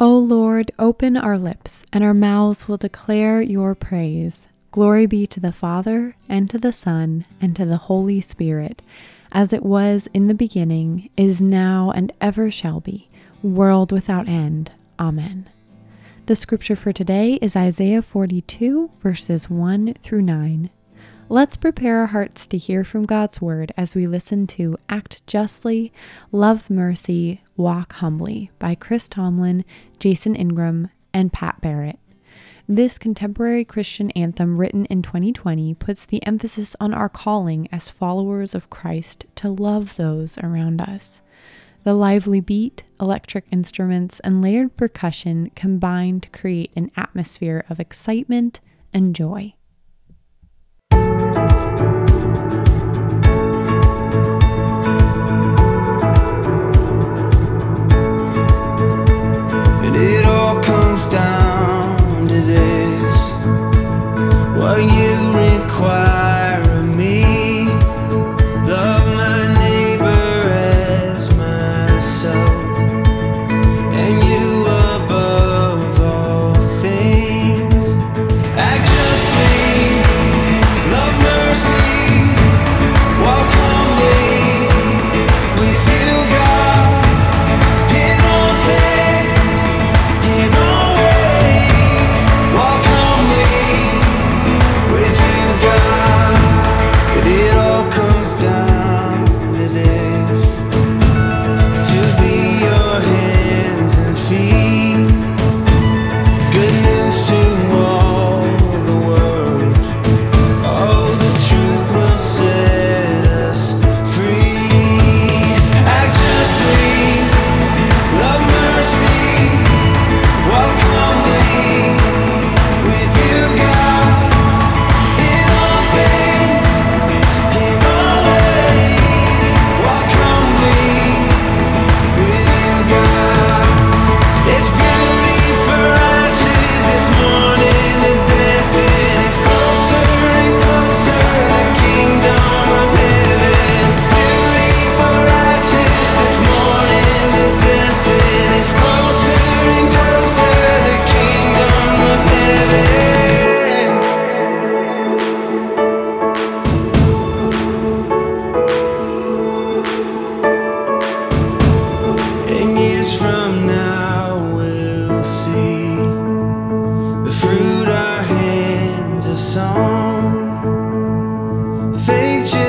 O Lord, open our lips, and our mouths will declare your praise. Glory be to the Father, and to the Son, and to the Holy Spirit, as it was in the beginning, is now, and ever shall be, world without end. Amen. The scripture for today is Isaiah 42, verses 1 through 9. Let's prepare our hearts to hear from God's word as we listen to Act Justly, Love Mercy, Walk Humbly by Chris Tomlin, Jason Ingram, and Pat Barrett. This contemporary Christian anthem, written in 2020, puts the emphasis on our calling as followers of Christ to love those around us. The lively beat, electric instruments, and layered percussion combine to create an atmosphere of excitement and joy.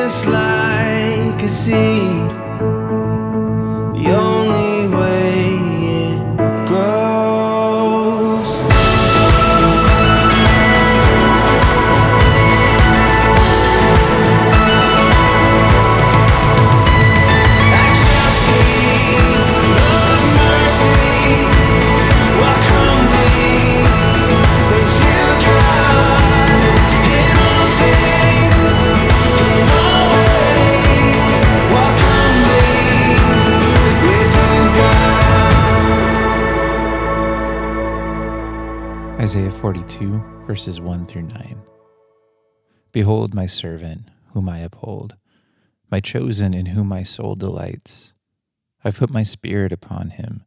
just like a seed. Isaiah 42, verses 1 through 9. Behold, my servant, whom I uphold, my chosen, in whom my soul delights. I've put my spirit upon him.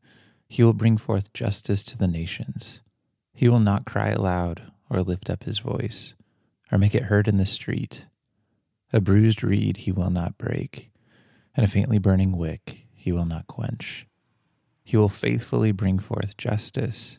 He will bring forth justice to the nations. He will not cry aloud or lift up his voice, or make it heard in the street. A bruised reed he will not break, and a faintly burning wick he will not quench. He will faithfully bring forth justice.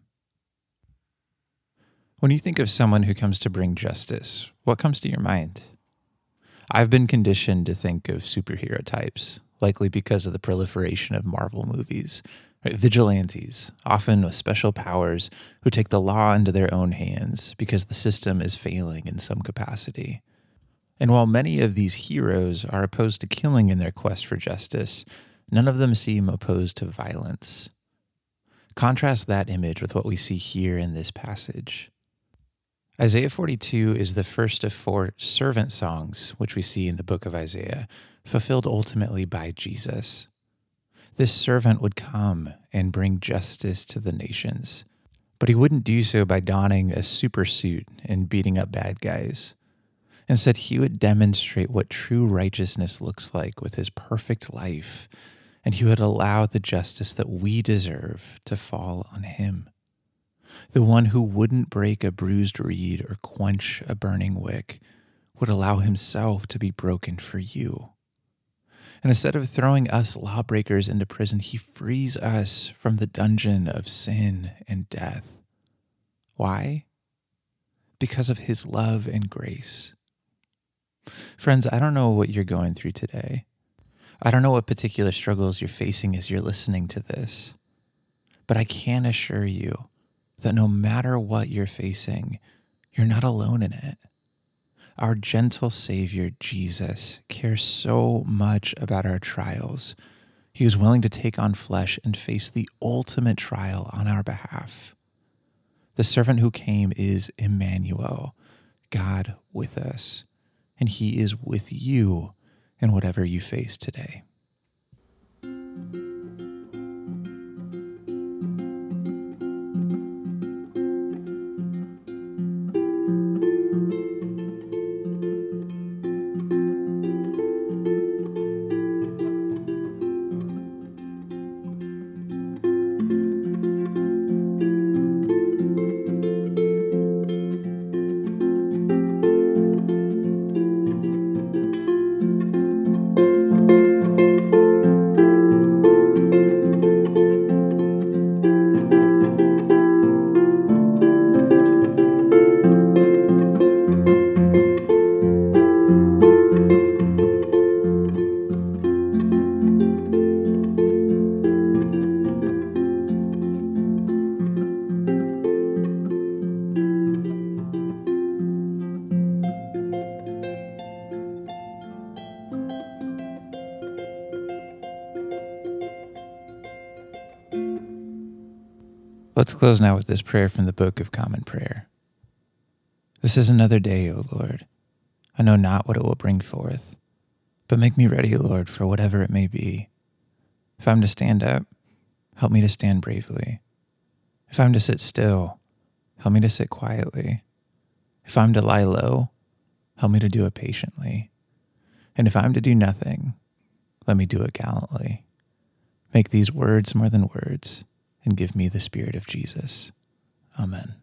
When you think of someone who comes to bring justice, what comes to your mind? I've been conditioned to think of superhero types, likely because of the proliferation of Marvel movies. Right? Vigilantes, often with special powers, who take the law into their own hands because the system is failing in some capacity. And while many of these heroes are opposed to killing in their quest for justice, none of them seem opposed to violence. Contrast that image with what we see here in this passage. Isaiah 42 is the first of four servant songs, which we see in the book of Isaiah, fulfilled ultimately by Jesus. This servant would come and bring justice to the nations, but he wouldn't do so by donning a super suit and beating up bad guys. Instead, he would demonstrate what true righteousness looks like with his perfect life, and he would allow the justice that we deserve to fall on him the one who wouldn't break a bruised reed or quench a burning wick, would allow himself to be broken for you. And instead of throwing us lawbreakers into prison, he frees us from the dungeon of sin and death. Why? Because of his love and grace. Friends, I don't know what you're going through today. I don't know what particular struggles you're facing as you're listening to this. But I can assure you that no matter what you're facing, you're not alone in it. Our gentle Savior, Jesus, cares so much about our trials. He was willing to take on flesh and face the ultimate trial on our behalf. The servant who came is Emmanuel, God with us, and He is with you in whatever you face today. Let's close now with this prayer from the Book of Common Prayer. This is another day, O Lord. I know not what it will bring forth, but make me ready, Lord, for whatever it may be. If I'm to stand up, help me to stand bravely. If I'm to sit still, help me to sit quietly. If I'm to lie low, help me to do it patiently. And if I'm to do nothing, let me do it gallantly. Make these words more than words and give me the Spirit of Jesus. Amen.